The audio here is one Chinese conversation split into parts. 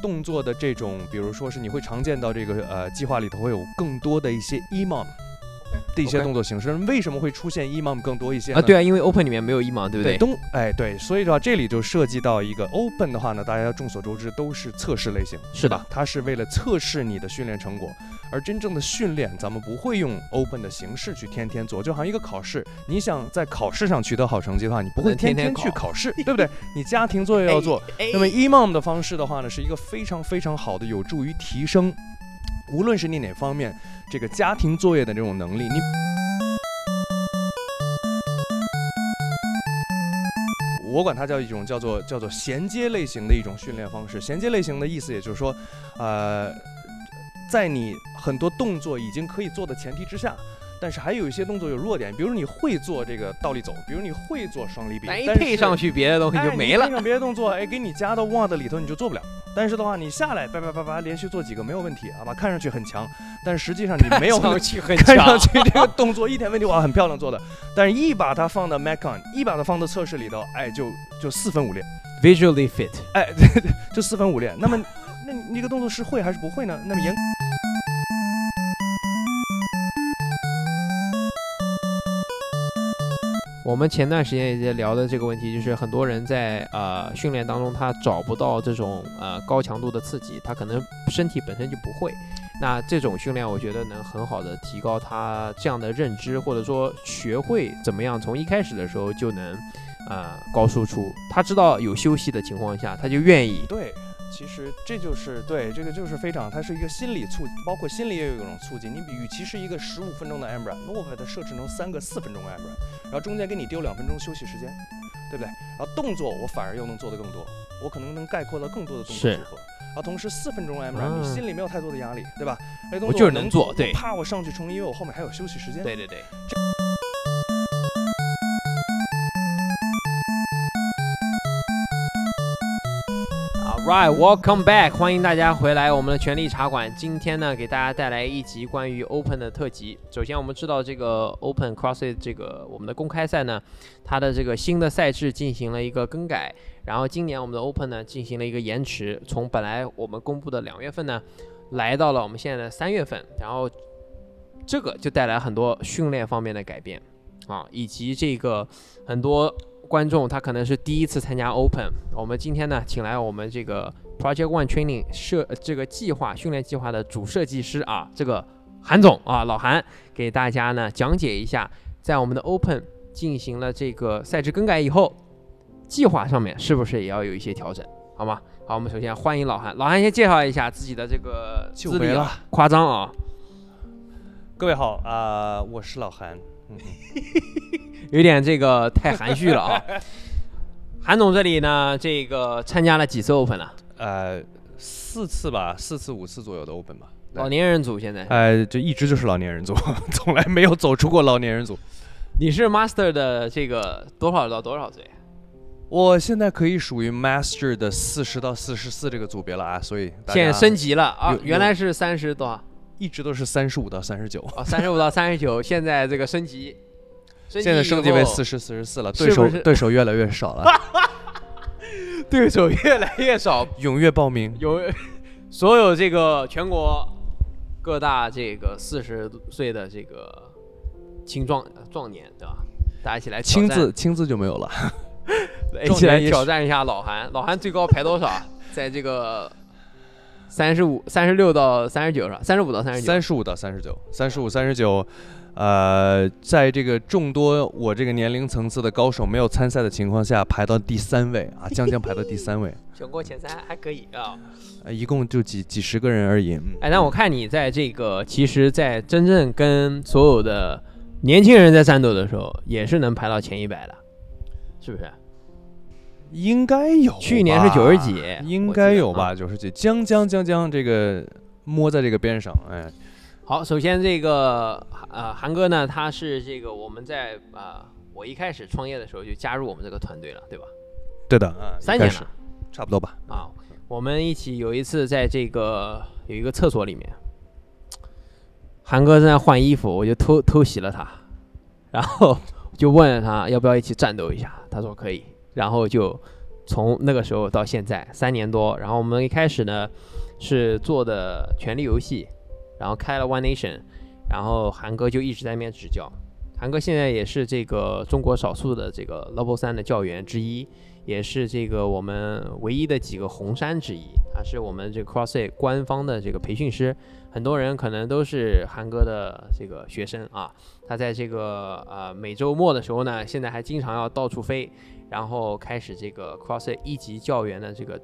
动作的这种，比如说是你会常见到这个呃计划里头会有更多的一些 EMOM 的一些动作形式。为什么会出现 EMOM 更多一些啊，对啊，因为 Open 里面没有一盲，对不对？东哎对，所以的话这里就涉及到一个 open 的话呢，大家众所周知都是测试类型，是的吧？它是为了测试你的训练成果，而真正的训练咱们不会用 open 的形式去天天做，就好像一个考试，你想在考试上取得好成绩的话，你不会天天去考试，对不对？你家庭作业要做，哎那么 EMOM 的方式的话呢，是一个非常非常好的，有助于提升，无论是你哪方面这个家庭作业的这种能力，你。我管它叫一种叫做叫做衔接类型的一种训练方式。衔接类型的意思，也就是说，呃，在你很多动作已经可以做的前提之下，但是还有一些动作有弱点，比如你会做这个倒立走，比如你会做双离臂，但是配上去别的东西哎就没了你配。上别的动作，哎，给你加到 WOD 里头你就做不了。但是的话，你下来叭叭叭叭连续做几个没有问题，好吧？看上去很强，但是实际上你没有 上去很看上，去这个动作一点问题，哇，很漂亮做的。但是一把它放到 Macon，一把它放到测试里头，哎，就就四分五裂，visually fit。哎，对对，就四分五裂。那么，那你这个动作是会还是不会呢？那么严我们前段时间也在聊的这个问题，就是很多人在呃训练当中，他找不到这种呃高强度的刺激，他可能身体本身就不会。那这种训练，我觉得能很好的提高他这样的认知，或者说学会怎么样从一开始的时候就能呃高输出。他知道有休息的情况下，他就愿意。对，其实这就是对这个就是非常，它是一个心理促，包括心理也有一种促进。你比与其是一个十五分钟的 AMRAP，那我把它设置成三个四分钟 AMRAP，然后中间给你丢两分钟休息时间，对不对？然后动作我反而又能做得更多，我可能能概括到更多的动作组合。然后同时四分钟 AMRAP，、啊你心里没有太多的压力，对吧？哎，动我就是能能做对怕我上去冲，因为我后面还有休息时间。对对对。Right, welcome back，欢迎大家回来我们的权力茶馆。今天呢，给大家带来一集关于 Open 的特辑。首先，我们知道这个 Open CrossFit 这个我们的公开赛呢，它的这个新的赛制进行了一个更改，然后今年我们的 Open 呢进行了一个延迟，从本来我们公布的两月份呢，来到了我们现在的三月份，然后这个就带来很多训练方面的改变啊，以及这个很多观众他可能是第一次参加 Open。我们今天呢，请来我们这个 Project One Training 设这个计划训练计划的主设计师啊，这个韩总啊，老韩给大家呢讲解一下，在我们的 Open 进行了这个赛制更改以后，计划上面是不是也要有一些调整，好吗？好，我们首先欢迎老韩，老韩先介绍一下自己的这个资历了，夸张啊。各位好啊、我是老韩。嗯 有点这个太含蓄了啊。韩总这里呢，这个参加了几次 Open 了？呃，四次吧，四次五次左右的 Open 吧。老年人组现在，呃，就一直就是老年人组，从来没有走出过老年人组。你是 Master 的这个多少到多少岁？我现在可以属于 Master 的四十到四十四这个组别了啊，所以现在升级了啊原来是三十多少？一直都是三十五到三十九，啊，三十五到三十九，现在这个升级，升现在升级为四十，十、四十四了，对手对手越来越少了，对手越来越少，踊跃报名。有所有这个全国各大这个四十岁的这个青壮壮年，对吧？大家一起来挑战青字青字就没有了，一起来挑战一下老韩。老韩最高排多少啊？在这个三十五、三十六到三十九是吧？三十五到三十九。三十五到三十九，三十五、三十九，呃，在这个众多我这个年龄层次的高手没有参赛的情况下，排到第三位啊，将将排到第三位，全国前三还可以啊。呃，一共就几几十个人而已。嗯哎，那我看你在这个，其实，在真正跟所有的年轻人在战斗的时候，也是能排到前一百的，是不是？应该有，去年是九十几应该有吧，九十几，将将将将这个摸在这个边上，哎，好，首先这个呃韩哥呢，他是这个我们在呃我一开始创业的时候就加入我们这个团队了，对吧？对的，嗯，三年了差不多吧。啊，我们一起有一次在这个有一个厕所里面，韩哥正在换衣服，我就偷偷袭了他，然后就问了他要不要一起战斗一下，他说可以，然后就从那个时候到现在三年多，然后我们一开始呢是做的权力游戏，然后开了 One Nation，然后韩哥就一直在那边执教。韩哥现在也是这个中国少数的这个 Level 三的教员之一，也是这个我们唯一的几个红山之一。他是我们这个 CrossFit 官方的这个培训师，很多人可能都是韩哥的这个学生啊。他在这个呃每周末的时候呢，现在还经常要到处飞，然后开始这个 CrossFit 一级教员的这个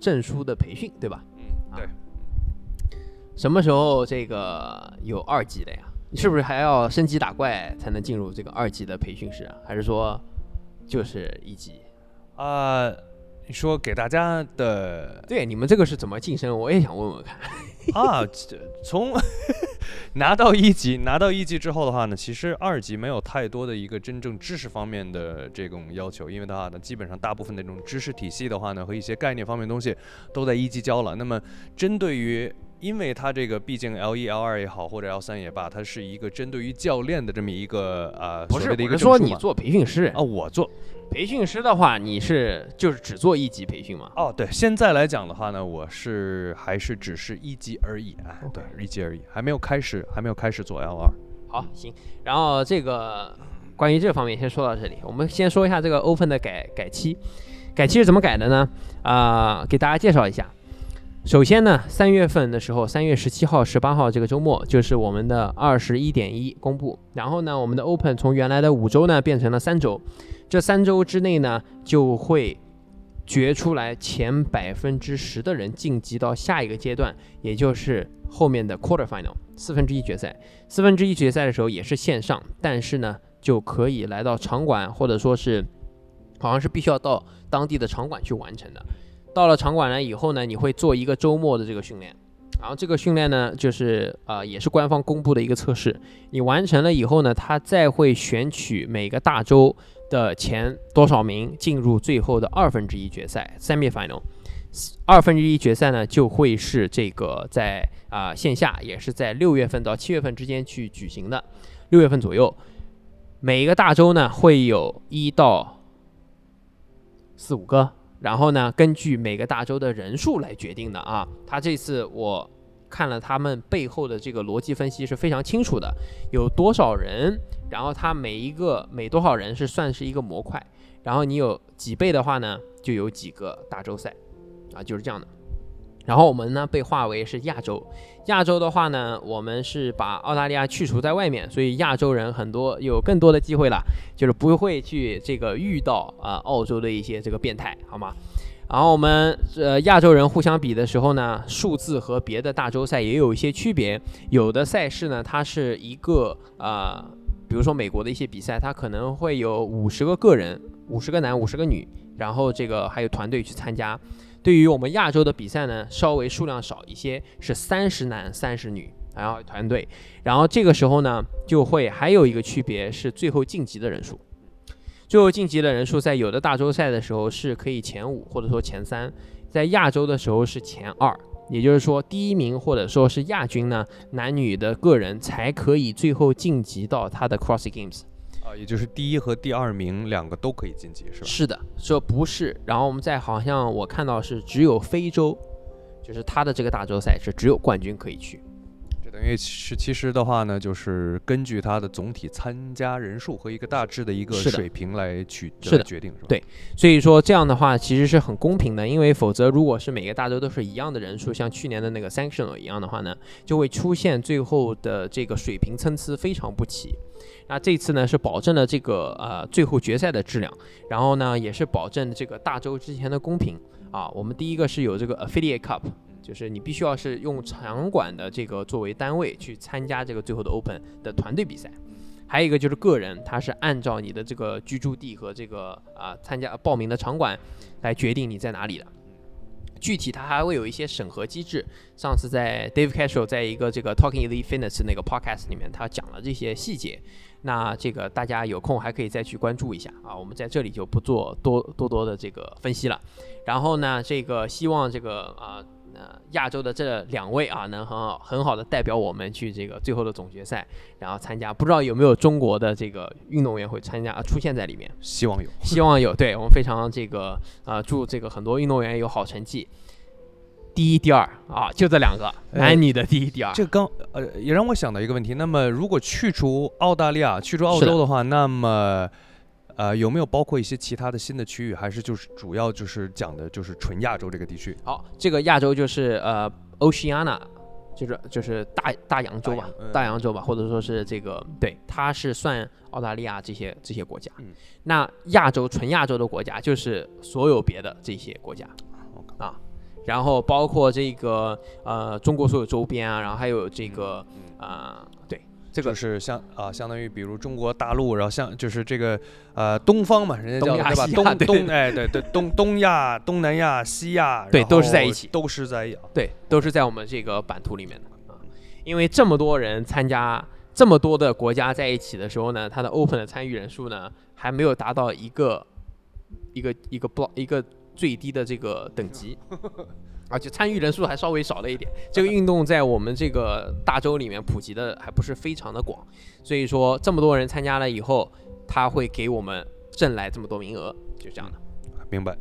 证书的培训，对吧？嗯，对。什么时候这个有二级的呀？你是不是还要升级打怪才能进入这个二级的培训室啊？还是说就是一级？啊，你说给大家的，对，你们这个是怎么晋升？我也想问问看。啊，从拿到一级，拿到一级之后的话呢，其实二级没有太多的一个真正知识方面的这种要求，因为的话呢，基本上大部分的这种知识体系的话呢，和一些概念方面东西都在一级教了。那么针对于因为它这个毕竟 L 一 L 二也好，或者 L 三也罢，它是一个针对于教练的这么一个呃，不是的一个说你做培训师啊，我做培训师的话，你是就是只做一级培训吗？哦，对，现在来讲的话呢，我是还是只是一级而已啊，对，一级而已，还没有开始，还没有开始做 L 二。好，行，然后这个关于这方面先说到这里，我们先说一下这个 Open 的改改期，改期是怎么改的呢？啊，给大家介绍一下。首先呢，三月份的时候，三月十七号、十八号这个周末就是我们的二十一点一公布。然后呢，我们的 Open 从原来的五周呢变成了三周，这三周之内呢就会决出来前百分之十的人晋级到下一个阶段，也就是后面的 Quarter Final 四分之一决赛。四分之一决赛的时候也是线上，但是呢就可以来到场馆，或者说是好像是必须要到当地的场馆去完成的。到了场馆了以后呢，你会做一个周末的这个训练，然后这个训练呢，就是呃也是官方公布的一个测试。你完成了以后呢，他再会选取每个大洲的前多少名进入最后的二分之一决赛 （semi final）。二分之一决赛呢，就会是这个在啊线下，也是在六月份到七月份之间去举行的，六月份左右。每一个大洲呢，会有一到四五个。然后呢，根据每个大洲的人数来决定的啊。他这次我看了他们背后的这个逻辑分析是非常清楚的，有多少人，然后他每一个每多少人是算是一个模块，然后你有几倍的话呢，就有几个大洲赛，啊，就是这样的。然后我们呢被划为是亚洲，亚洲的话呢，我们是把澳大利亚去除在外面，所以亚洲人很多有更多的机会了，就是不会去这个遇到啊澳洲的一些这个变态，好吗？然后我们呃亚洲人互相比的时候呢，数字和别的大洲赛也有一些区别，有的赛事呢它是一个啊，比如说美国的一些比赛，它可能会有五十个个人，五十个男，五十个女，然后这个还有团队去参加。对于我们亚洲的比赛呢，稍微数量少一些，是三十男三十女，然后团队，然后这个时候呢，就会还有一个区别是最后晋级的人数，最后晋级的人数在有的大洲赛的时候是可以前五或者说前三，在亚洲的时候是前二，也就是说第一名或者说是亚军呢，男女的个人才可以最后晋级到他的 Cross Games。也就是第一和第二名两个都可以晋级，是吧？是的，说不是。然后我们在好像我看到是只有非洲，就是他的这个大洲赛是只有冠军可以去。这等于是其实的话呢，就是根据他的总体参加人数和一个大致的一个水平来取是的决定，是吧？对，所以说这样的话其实是很公平的，因为否则如果是每个大洲都是一样的人数，像去年的那个 Sanctional 一样的话呢，就会出现最后的这个水平参差非常不齐。那这次呢是保证了这个呃最后决赛的质量，然后呢也是保证这个大洲之前的公平啊。我们第一个是有这个 Affiliate Cup，就是你必须要是用场馆的这个作为单位去参加这个最后的 Open 的团队比赛，还有一个就是个人，他是按照你的这个居住地和这个啊参加报名的场馆来决定你在哪里的。具体它还会有一些审核机制。上次在 Dave Cashel 在一个这个 Talking Elite Fitness 那个 podcast 里面，他讲了这些细节。那这个大家有空还可以再去关注一下啊。我们在这里就不做多多多的这个分析了。然后呢，这个希望这个啊亚洲的这两位啊，能很好很好的代表我们去这个最后的总决赛，然后参加。不知道有没有中国的这个运动员会参加啊出现在里面？希望有，希望有。对我们非常这个呃祝这个很多运动员有好成绩。第一、第二啊，就这两个男女的第一、第二。这刚呃也让我想到一个问题，那么如果去除澳大利亚、去除澳洲的话，那么呃有没有包括一些其他的新的区域，还是就是主要就是讲的就是纯亚洲这个地区？好，这个亚洲就是呃 Oceania，就是就是大大洋洲吧，大洋洲吧，或者说是这个对，它是算澳大利亚这些这些国家。嗯，那亚洲纯亚洲的国家就是所有别的这些国家啊。然后包括这个呃中国所有周边啊，然后还有这个啊对，这个是相啊相当于比如中国大陆，然后像就是这个呃东方嘛，人家叫对吧？东东哎对对东东亚、东南亚、西亚，对都是在一起，都是在一对都是在我们这个版图里面的啊。因为这么多人参加，这么多的国家在一起的时候呢，它的 Open 的参与人数呢还没有达到一个一个一个 block 一个。最低的这个等级，而且参与人数还稍微少了一点。这个运动在我们这个大洲里面普及的还不是非常的广，所以说这么多人参加了以后，他会给我们挣来这么多名额，就这样的。明白。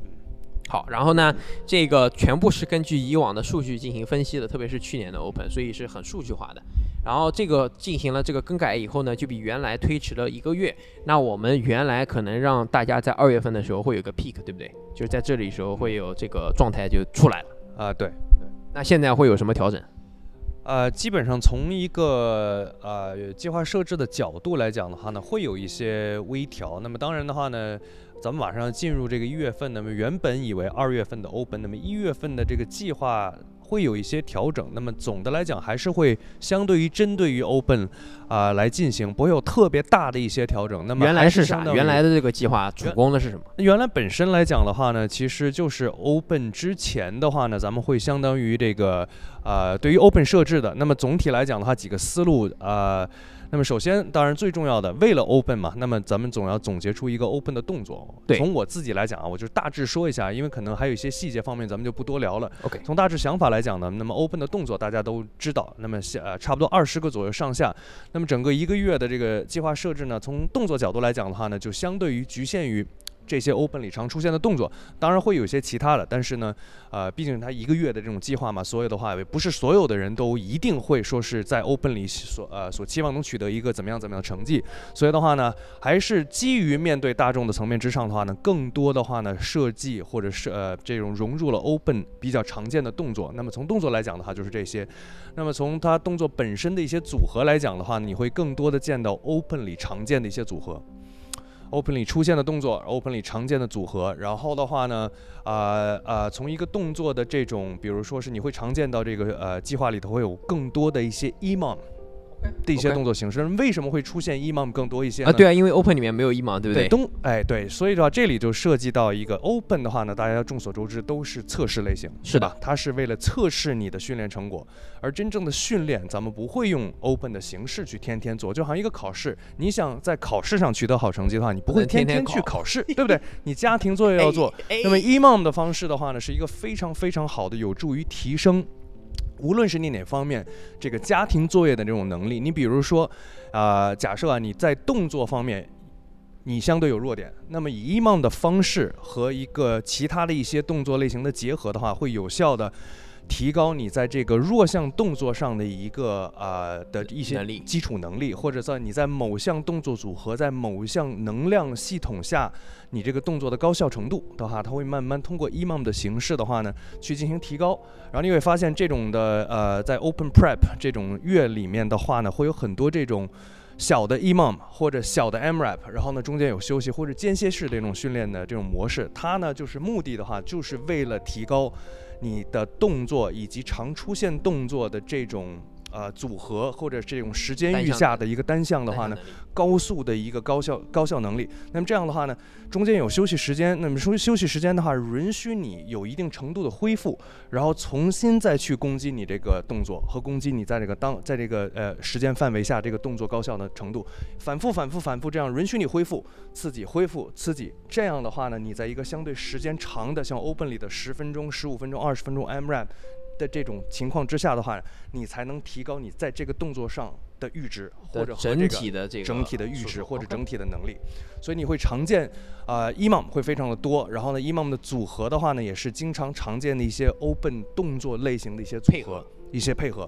好，然后呢，这个全部是根据以往的数据进行分析的，特别是去年的 Open，所以是很数据化的。然后这个进行了这个更改以后呢，就比原来推迟了一个月。那我们原来可能让大家在二月份的时候会有个 peak，对不对？就是在这里时候会有这个状态就出来了啊。对对。那现在会有什么调整？呃，基本上从一个呃计划设置的角度来讲的话呢，会有一些微调。那么当然的话呢，咱们马上进入这个一月份，那么原本以为二月份的 Open，那么一月份的这个计划。会有一些调整，那么总的来讲还是会相对于针对于 Open 啊来进行，不会有特别大的一些调整。那么原来是啥？原来的这个计划主攻的是什么？原来本身来讲的话呢，其实就是 Open 之前的话呢，咱们会相当于这个呃对于 Open 设置的。那么总体来讲的话，几个思路啊。那么首先，当然最重要的，为了 open 嘛，那么咱们总要总结出一个 open 的动作。对，从我自己来讲啊，我就大致说一下，因为可能还有一些细节方面，咱们就不多聊了。OK，从大致想法来讲呢，那么 open 的动作大家都知道，那么下呃差不多二十个左右上下。那么整个一个月的这个计划设置呢，从动作角度来讲的话呢，就相对于局限于。这些 Open 里常出现的动作，当然会有一些其他的，但是呢，呃，毕竟它一个月的这种计划嘛，所有的话也不是所有的人都一定会说是在 Open 里所呃所期望能取得一个怎么样怎么样的成绩，所以的话呢，还是基于面对大众的层面之上的话呢，更多的话呢，设计或者是呃这种融入了 Open 比较常见的动作。那么从动作来讲的话，就是这些。那么从它动作本身的一些组合来讲的话，你会更多的见到 Open 里常见的一些组合。Openly 出现的动作，openly 常见的组合，然后的话呢，呃呃，从一个动作的这种，比如说是你会常见到这个呃计划里头会有更多的一些 EMOM。的一些动作形式，为什么会出现 EMOM 更多一些啊？对啊，因为 Open 里面没有 EMOM，对不对？东哎对，所以的话这里就涉及到一个 Open 的话呢，大家众所周知都是测试类型，是的，它是为了测试你的训练成果，而真正的训练咱们不会用 Open 的形式去天天做，就好像一个考试，你想在考试上取得好成绩的话，你不会天天去考试，对不对？你家庭作业要做，那么 EMOM 的方式的话呢，是一个非常非常好的，有助于提升。无论是你哪方面，这个家庭作业的这种能力，你比如说，啊，假设啊你在动作方面，你相对有弱点，那么以 EMOM 的方式和一个其他的一些动作类型的结合的话，会有效的。提高你在这个弱项动作上的一个呃的一些基础能力，或者在你在某项动作组合在某项能量系统下，你这个动作的高效程度的话，它会慢慢通过 EMOM 的形式的话呢，去进行提高。然后你会发现这种的呃，在 Open Prep 这种月里面的话呢，会有很多这种小的 EMOM 或者小的 MRAP，然后呢中间有休息或者间歇式这种训练的这种模式，它呢就是目的的话，就是为了提高。你的动作以及常出现动作的这种。呃，组合或者这种时间域下的一个单项的话呢，高速的一个高效高效能力。那么这样的话呢，中间有休息时间。那么说休息时间的话，允许你有一定程度的恢复，然后重新再去攻击你这个动作和攻击你在这个当在这个呃时间范围下这个动作高效的程度，反复反复反复这样允许你恢复刺激恢复刺激。这样的话呢，你在一个相对时间长的像 Open 里的十分钟、十五分钟、二十分钟 M Rap。的这种情况之下的话，你才能提高你在这个动作上的阈值或者整体的这个整体的阈值或者整体的能力，所以你会常见，呃，EMOM 会非常的多，然后呢，EMOM 的组合的话呢，也是经常常见的一些 open 动作类型的一些配合，一些配合。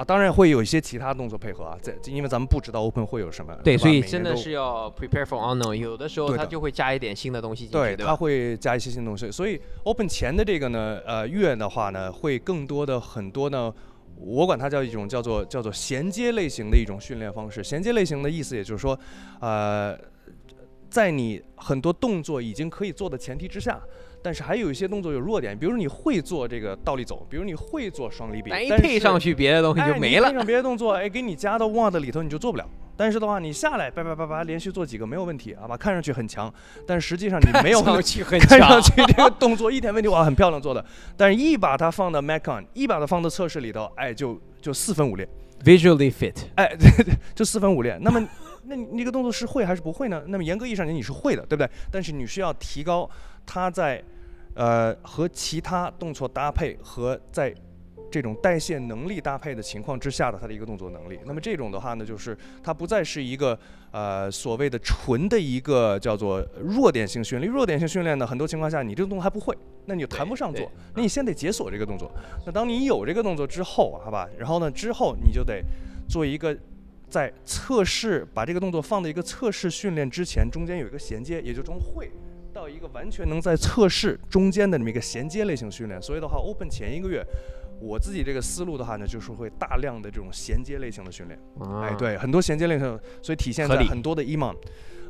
啊，当然会有一些其他动作配合啊，在因为咱们不知道 open 会有什么，对，吧所以真的是要 prepare for unknown，有的时候它就会加一点新的东西进去，对？它会加一些新东西，所以 Open 前的这个呢，呃，月的话呢，会更多的很多呢，我管它叫一种叫做叫做衔接类型的一种训练方式。衔接类型的意思，也就是说，呃，在你很多动作已经可以做的前提之下，但是还有一些动作有弱点，比如你会做这个倒立走，比如你会做双离臂，但一配上去别的东西就哎没了你配。上别的动作，哎，给你加到 WOD 里头，你就做不了。但是的话，你下来叭叭叭叭连续做几个没有问题好吧，看上去很强，但实际上你 没有上去很 看上，去这个动作一点问题，哇，很漂亮做的，但是一把它放到 Macon，一把它放到测试里头，哎，就就四分五裂，visually fit。哎，对对，就四分五裂。那么，那你那个动作是会还是不会呢？那么严格意义上讲你是会的，对不对？但是你需要提高它在呃和其他动作搭配和在这种代谢能力搭配的情况之下的它的一个动作能力。那么这种的话呢，就是它不再是一个呃所谓的纯的一个叫做弱点性训练。弱点性训练呢，很多情况下你这个动作还不会，那你就谈不上做。那你先得解锁这个动作。那当你有这个动作之后，好吧，然后呢之后你就得做一个。在测试把这个动作放在一个测试训练之前，中间有一个衔接，也就从会到一个完全能在测试中间的这么一个衔接类型训练。所以的话，Open 前一个月，我自己这个思路的话呢，就是会大量的这种衔接类型的训练。哎，哎，对，很多衔接类型，所以体现在很多的 EMOM，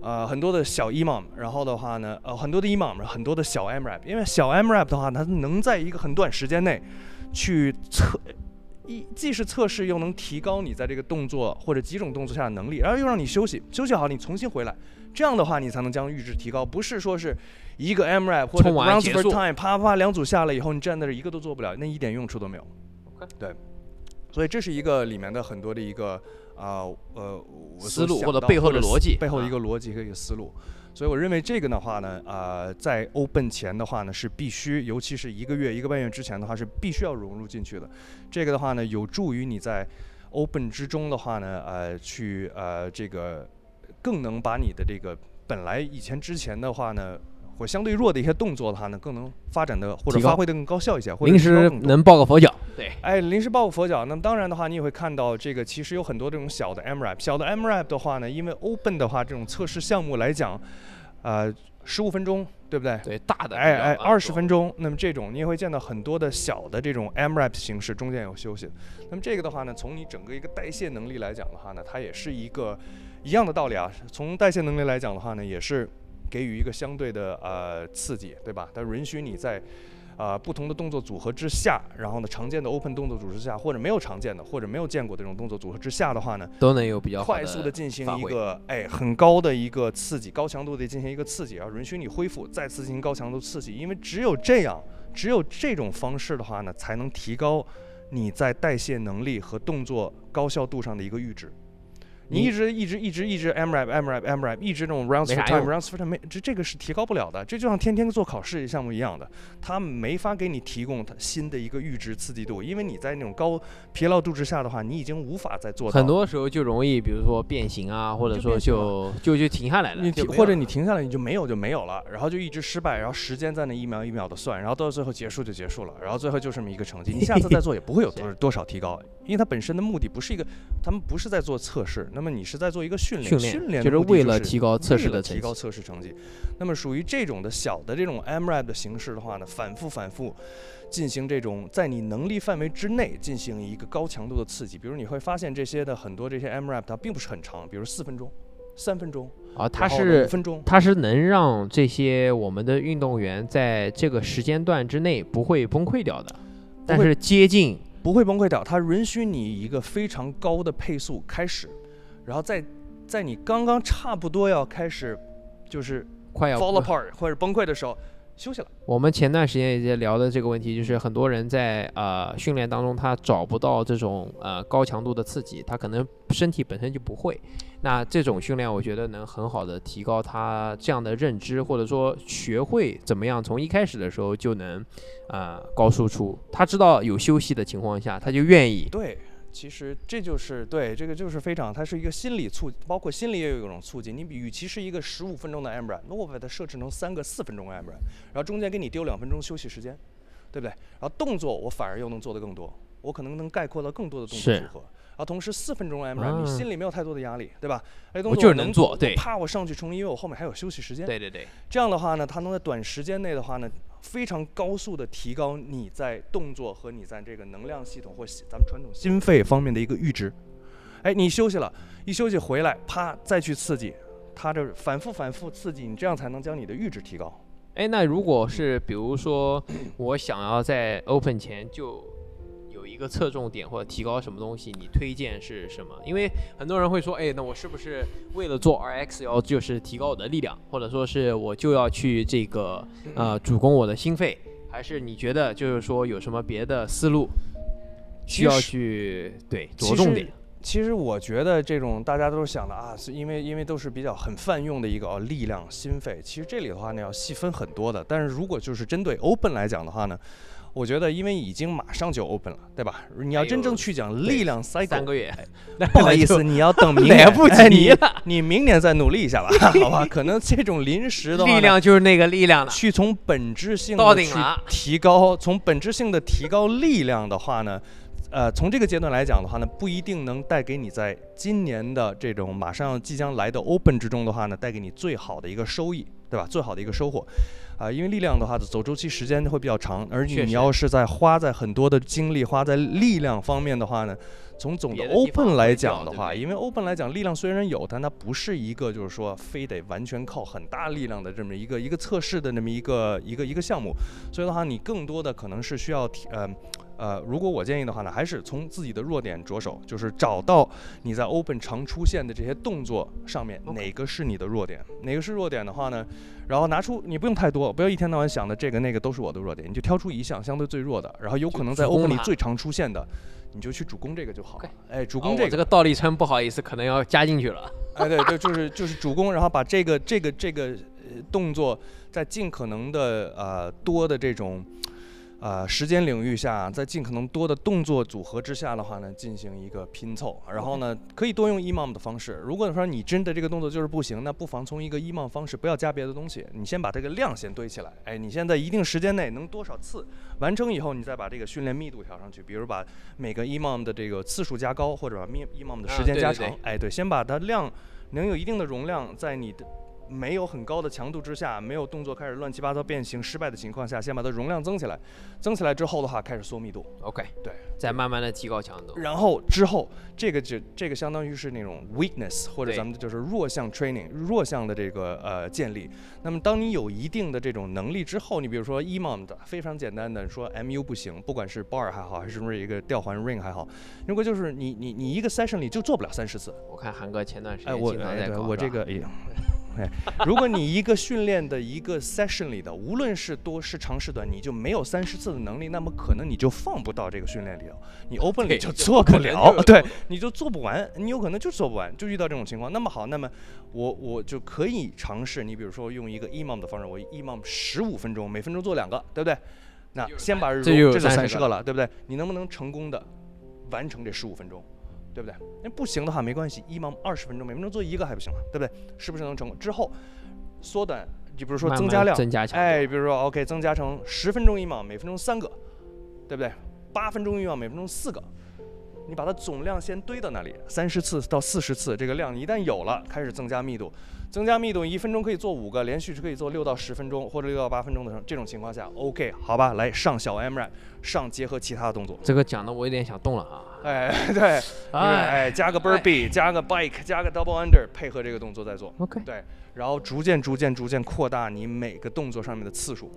呃，很多的小 EMOM，然后的话呢，呃，很多的 EMOM，很多的小 MRAP，因为小 MRAP 的话，它能在一个很短时间内去测。一既是测试，又能提高你在这个动作或者几种动作下的能力，然后又让你休息，休息好你重新回来，这样的话你才能将阈值提高，不是说是一个 MRAP 或者冲完 rounds per time，啪啪啪两组下来以后，你站在这一个都做不了，那一点用处都没有。OK 对，所以这是一个里面的很多的一个啊呃我思路或者背后的逻辑背后的一啊个逻辑和一个思路。所以我认为这个的话呢，呃，在 Open 前的话呢是必须，尤其是一个月一个半月之前的话是必须要融入进去的。这个的话呢，有助于你在 Open 之中的话呢，呃，去呃这个更能把你的这个本来以前之前的话呢，或相对弱的一些动作的话呢，更能发展的或者发挥的更高效一些，或者临时能抱个佛脚。对，哎，临时抱个佛脚。那么当然的话，你也会看到这个其实有很多这种小的 MRAP。小的 MRAP 的话呢，因为 Open 的话这种测试项目来讲，呃，十五分钟，对不对？对，大的哎哎，二十分钟。那么这种你也会见到很多的小的这种 MRAP 形式，中间有休息。那么这个的话呢，从你整个一个代谢能力来讲的话呢，它也是一个一样的道理啊。从代谢能力来讲的话呢，也是给予一个相对的呃刺激，对吧？它允许你在呃不同的动作组合之下，然后呢常见的 open 动作组合之下，或者没有常见的或者没有见过的这种动作组合之下的话呢，都能有比较快速的进行一个哎很高的一个刺激，高强度的进行一个刺激，然后允许你恢复，再次进行高强度刺激，因为只有这样，只有这种方式的话呢，才能提高你在代谢能力和动作高效度上的一个阈值。你你一直一直一直一直 M rap M rap M rap，一直那种 rounds 没 for time rounds for time，没这这个是提高不了的。这就像天天做考试项目一样的，它没法给你提供它新的一个阈值刺激度，因为你在那种高疲劳度之下的话，你已经无法再做到很多时候就容易，比如说变形啊，或者说就就就就停下来了，或者你停下来，你就没有就没有了，然后就一直失败，然后时间在那一秒一秒的算，然后到最后结束就结束了，然后最后就这么一个成绩，你下次再做也不会有多 多少提高，因为它本身的目的不是一个，他们不是在做测试，那么你是在做一个训练，训练练就是为了提高测试的成提高绩测试成绩，那么属于这种的小的这种 MRAP 的形式的话呢，反复反复进行这种在你能力范围之内进行一个高强度的刺激，比如你会发现这些的很多这些 MRAP 它并不是很长，比如四分钟、三分钟，啊，它是五分钟。它是能让这些我们的运动员在这个时间段之内不会崩溃掉的，但是接近不会崩溃掉，它允许你一个非常高的配速开始，然后在在你刚刚差不多要开始就是快要 fall apart 或者崩溃的时候，休息了。我们前段时间也在聊的这个问题，就是很多人在呃训练当中，他找不到这种呃高强度的刺激，他可能身体本身就不会。那这种训练，我觉得能很好的提高他这样的认知，或者说学会怎么样从一开始的时候就能呃高输出。他知道有休息的情况下，他就愿意。对。其实这就是对这个就是非常，它是一个心理促，包括心理也有一种促进。你比与其是一个十五分钟的 a m b r 那我把它设置成三个四分钟 a m b r 然后中间给你丢两分钟休息时间，对不对？然后动作我反而又能做得更多，我可能能概括到更多的动作组合。然后同时四分钟 m r 你心里没有太多的压力，对吧？我就是能做，对。怕我上去冲，因为我后面还有休息时间。对对对。这样的话呢，它能在短时间内的话呢。非常高速的提高你在动作和你在这个能量系统或咱们传统心肺方面的一个阈值。哎，你休息了，一休息回来，啪，再去刺激，它这反复反复刺激，你这样才能将你的阈值提高。哎，那如果是比如说我想要在 open 前就。一个侧重点或者提高什么东西，你推荐是什么？因为很多人会说，哎，那我是不是为了做 RX 要就是提高我的力量，或者说是我就要去这个呃主攻我的心肺，还是你觉得就是说有什么别的思路需要去对着重点？其实我觉得这种大家都是想的啊，是因为因为都是比较很泛用的一个哦力量心肺。其实这里的话呢要细分很多的，但是如果就是针对 Open 来讲的话呢。我觉得，因为已经马上就 open 了，对吧？你要真正去讲力量 cycle，三个月，不好意思，你要等明年，来不及了。你明年再努力一下吧，好吧？可能这种临时的力量就是那个力量了。去从本质性的去提高，从本质性的提高力量的话呢，呃，从这个阶段来讲的话呢，不一定能带给你在今年的这种马上即将来的 open 之中的话呢，带给你最好的一个收益，对吧？最好的一个收获。啊，因为力量的话，走周期时间会比较长，而你要是在花在很多的精力花在力量方面的话呢，从总的 open 来讲的话，因为 open 来讲，力量虽然有，但它不是一个就是说非得完全靠很大力量的这么一个一个测试的那么一个一个一个项目，所以的话，你更多的可能是需要呃。呃，如果我建议的话呢，还是从自己的弱点着手，就是找到你在 open 常出现的这些动作上面哪个是你的弱点，哪个是弱点的话呢，然后拿出你不用太多，不要一天到晚想的这个那个都是我的弱点，你就挑出一项相对最弱的，然后有可能在 open 里最常出现的，你就去主攻这个就好了。哎，主攻这个。这个倒立撑不好意思，可能要加进去了。哎，对对，就是就是主攻，然后把这个这个这个动作在尽可能的呃多的这种。呃，时间领域下，在尽可能多的动作组合之下的话呢，进行一个拼凑。然后呢，可以多用 EMOM 的方式。如果说你真的这个动作就是不行，那不妨从一个 EMOM 方式，不要加别的东西，你先把这个量先堆起来。哎，你现在一定时间内能多少次完成以后，你再把这个训练密度调上去。比如把每个 EMOM 的这个次数加高，或者把 EMOM 的时间加长。哎，对，先把它量能有一定的容量在你的。没有很高的强度之下，没有动作开始乱七八糟变形失败的情况下，先把它容量增起来，增起来之后的话，开始缩密度。OK，对，再慢慢的提高强度。然后之后，这个就这个相当于是那种 weakness 或者咱们就是弱项 training，弱项的这个呃建立。那么当你有一定的这种能力之后，你比如说 EMOM 的非常简单的说 MU 不行，不管是 bar 还好，还是不是一个吊环 ring 还好，如果就是你你你一个 session 里就做不了三十次。我看韩哥前段时间经常在搞，我这个哎呀。哎，如果你一个训练的一个 session 里的，无论是多是长是短，你就没有三十次的能力，那么可能你就放不到这个训练里头，你 open 里就做不了，对，你就做不完，你有可能就做不完，就遇到这种情况。那么好，那么我我就可以尝试，你比如说用一个 EMOM 的方式，我 EMOM 十五分钟，每分钟做两个，对不对？那先把这就三十个了，对不对？你能不能成功的完成这十五分钟？对不对？那不行的话没关系，一毛二十分钟，每分钟做一个还不行吗？对不对？是不是能成功？之后缩短，就比如说增加量，哎，比如说 OK，增加成十分钟一毛，每分钟三个，对不对？八分钟一毛，每分钟四个，你把它总量先堆到那里，三十次到四十次，这个量一旦有了，开始增加密度。增加密度，一分钟可以做五个，连续是可以做六到十分钟或者六到八分钟的这种情况下，OK，好吧，来上小 M r a 上结合其他的动作。这个讲的我有点想动了啊！哎，对，哎，加个 Burpee，加个 Bike，加个 Double Under，配合这个动作再做。OK，对，然后逐渐、逐渐、逐渐扩大你每个动作上面的次数。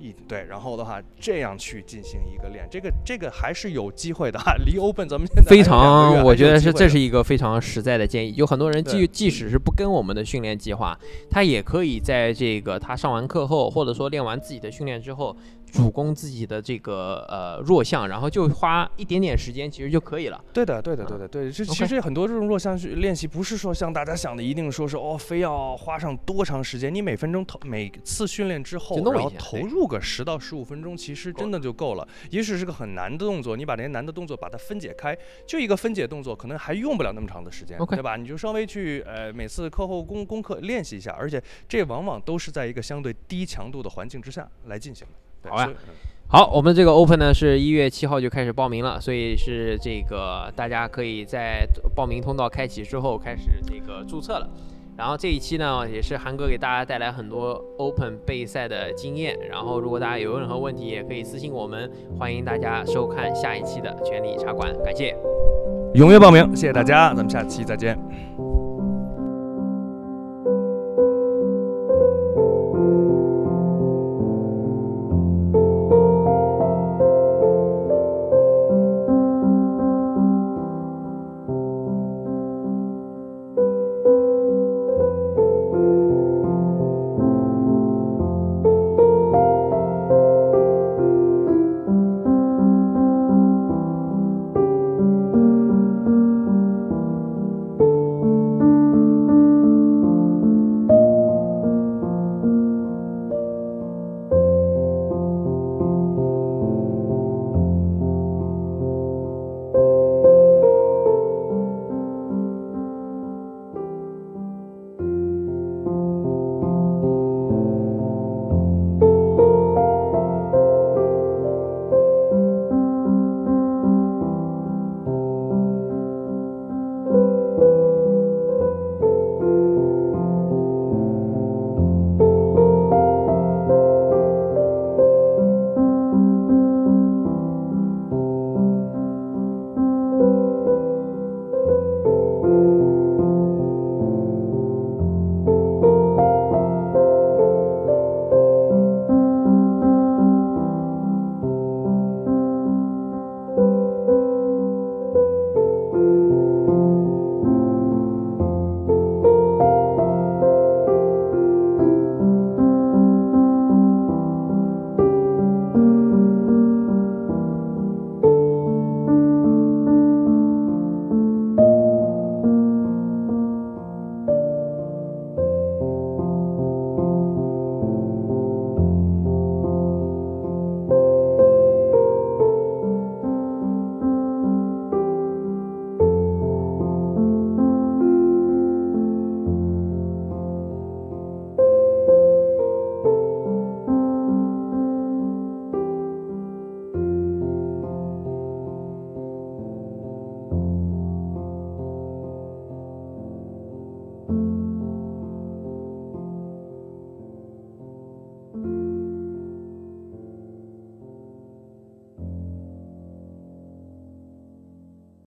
一对，然后的话这样去进行一个练，这个这个还是有机会的哈。离 Open 咱们现在非常，我觉得是这是一个非常实在的建议。有很多人即即使是不跟我们的训练计划，他也可以在这个他上完课后，或者说练完自己的训练之后，主攻自己的这个呃弱项，然后就花一点点时间，其实就可以了。对的，对的，对的，对的。这其实很多这种弱项去练习，不是说像大家想的，一定说是哦，非要花上多长时间。你每分钟投每次训练之后然后投入个十到十五分钟，其实真的就够了。也许是个很难的动作，你把那些难的动作把它分解开，就一个分解动作，可能还用不了那么长的时间对吧？你就稍微去呃每次课后功功课练习一下，而且这往往都是在一个相对低强度的环境之下来进行的。对好呀所以嗯好，我们这个 Open 呢是一月七号就开始报名了，所以是这个大家可以在报名通道开启之后开始这个注册了。然后这一期呢，也是韩哥给大家带来很多 Open 备赛的经验。然后如果大家有任何问题，也可以私信我们，欢迎大家收看下一期的全力茶馆，感谢。踊跃报名，谢谢大家，咱们下期再见。